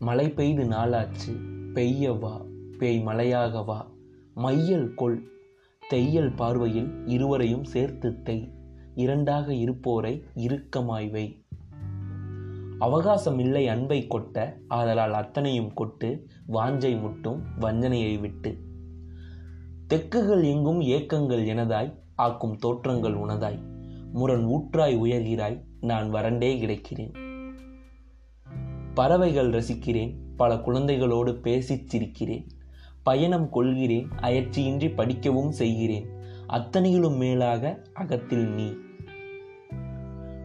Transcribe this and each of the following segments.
மழை பெய்து நாளாச்சு பெய்ய வா பேய் மழையாக வா. மையல் கொள் தெய்யல் பார்வையில் இருவரையும் சேர்த்து தெய். இரண்டாக இருப்போரை இறுக்கமாய்வை அவகாசம் இல்லை அன்பை கொட்ட ஆதலால் அத்தனையும் கொட்டு வாஞ்சை முட்டும் வஞ்சனையை விட்டு. தெக்குகள் எங்கும் ஏக்கங்கள் எனதாய் ஆக்கும் தோற்றங்கள் உனதாய். முரண் ஊற்றாய் உயர்கிறாய் நான் வறண்டே கிடைக்கிறேன். பறவைகள் ரசிக்கிறேன் பல குழந்தைகளோடு பேசிச் சிரிக்கிறேன் பயணம் கொள்கிறேன் அயற்சியின்றி படிக்கவும் செய்கிறேன். அத்தனையிலும் மேலாக அகத்தில் நீ.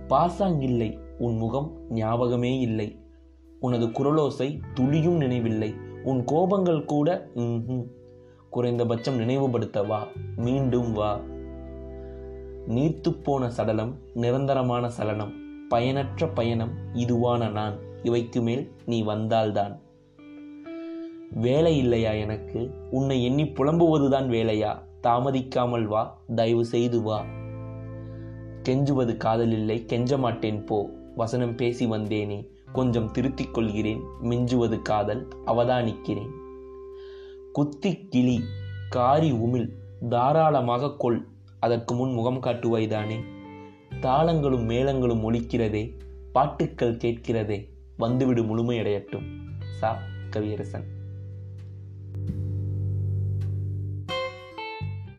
பாசாங்கில்லை உன் முகம் ஞாபகமே இல்லை. உனது குரலோசை துளியும் நினைவில்லை. உன் கோபங்கள் கூட குறைந்தபட்சம் நினைவுபடுத்த வா மீண்டும் வா. நீர்த்துப்போன சடலம் நிரந்தரமான சலனம் பயனற்ற பயணம் இதுவான நான். இவைக்கு மேல் நீ வந்தால்தான். வேலை இல்லையா எனக்கு? உன்னை எண்ணி புலம்புவதுதான் வேலையா? தாமதிக்காமல் வா தயவு செய்து வா. கெஞ்சுவது காதலில்லை கெஞ்ச மாட்டேன் போ. வசனம் பேசி வந்தேனே கொஞ்சம் திருத்திக் கொள்கிறேன் மிஞ்சுவது காதல் அவதானிக்கிறேன். குத்தி கிளி காரி உமிழ் தாராளமாக கொள் அதற்கு முன் முகம் காட்டுவாய்தானே? தாளங்களும் மேளங்களும் ஒலிக்கிறதே பாட்டுக்கள் கேட்கிறதே. வந்துவிடு முழுமையடையட்டும் சா. கவியரசன்.